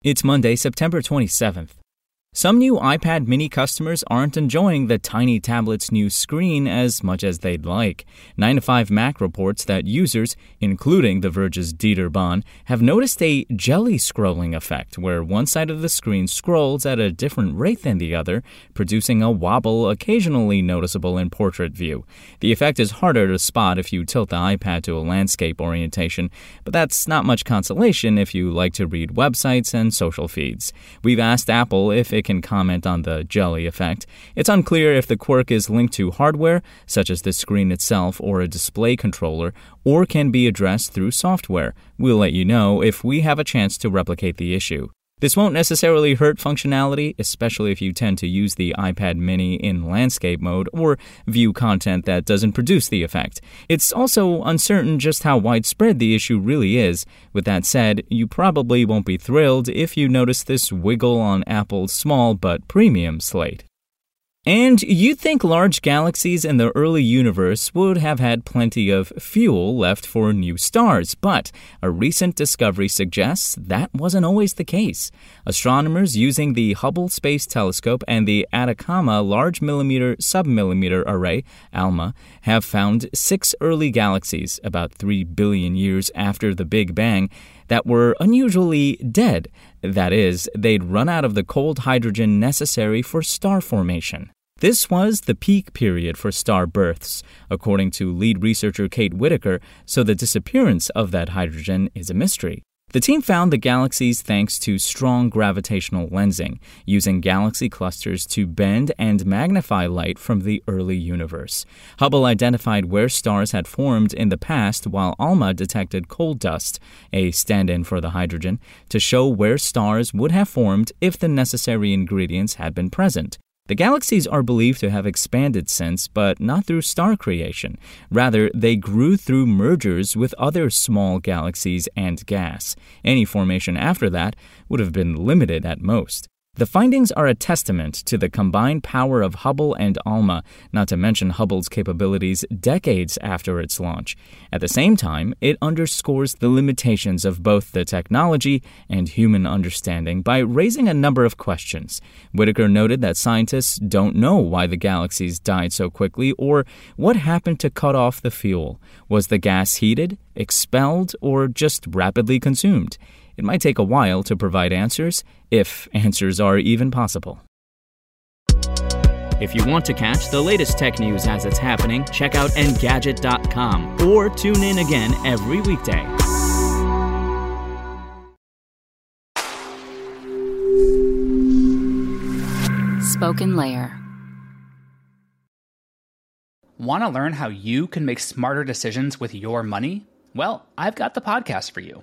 It's Monday, September 27th. Some new iPad mini customers aren't enjoying the tiny tablet's new screen as much as they'd like. 9 to 5 Mac reports that users, including The Verge's Dieter Bohn, have noticed a jelly scrolling effect where one side of the screen scrolls at a different rate than the other, producing a wobble occasionally noticeable in portrait view. The effect is harder to spot if you tilt the iPad to a landscape orientation, but that's not much consolation if you like to read websites and social feeds. We've asked Apple if it can comment on the jelly effect. It's unclear if the quirk is linked to hardware, such as the screen itself or a display controller, or can be addressed through software. We'll let you know if we have a chance to replicate the issue. This won't necessarily hurt functionality, especially if you tend to use the iPad mini in landscape mode or view content that doesn't produce the effect. It's also uncertain just how widespread the issue really is. With that said, you probably won't be thrilled if you notice this wiggle on Apple's small but premium slate. And you'd think large galaxies in the early universe would have had plenty of fuel left for new stars, but a recent discovery suggests that wasn't always the case. Astronomers using the Hubble Space Telescope and the Atacama Large Millimeter Submillimeter Array, ALMA, have found six early galaxies, about 3 billion years after the Big Bang, that were unusually dead. That is, they'd run out of the cold hydrogen necessary for star formation. This was the peak period for star births, according to lead researcher Kate Whitaker, so the disappearance of that hydrogen is a mystery. The team found the galaxies thanks to strong gravitational lensing, using galaxy clusters to bend and magnify light from the early universe. Hubble identified where stars had formed in the past, while ALMA detected coal dust, a stand in for the hydrogen, to show where stars would have formed if the necessary ingredients had been present. The galaxies are believed to have expanded since, but not through star creation. Rather, they grew through mergers with other small galaxies and gas. Any formation after that would have been limited at most. The findings are a testament to the combined power of Hubble and ALMA, not to mention Hubble's capabilities decades after its launch. At the same time, it underscores the limitations of both the technology and human understanding by raising a number of questions. Whitaker noted that scientists don't know why the galaxies died so quickly or what happened to cut off the fuel. Was the gas heated, expelled, or just rapidly consumed? It might take a while to provide answers, if answers are even possible. If you want to catch the latest tech news as it's happening, check out Engadget.com or tune in again every weekday. Spoken Layer. Want to learn how you can make smarter decisions with your money? Well, I've got the podcast for you.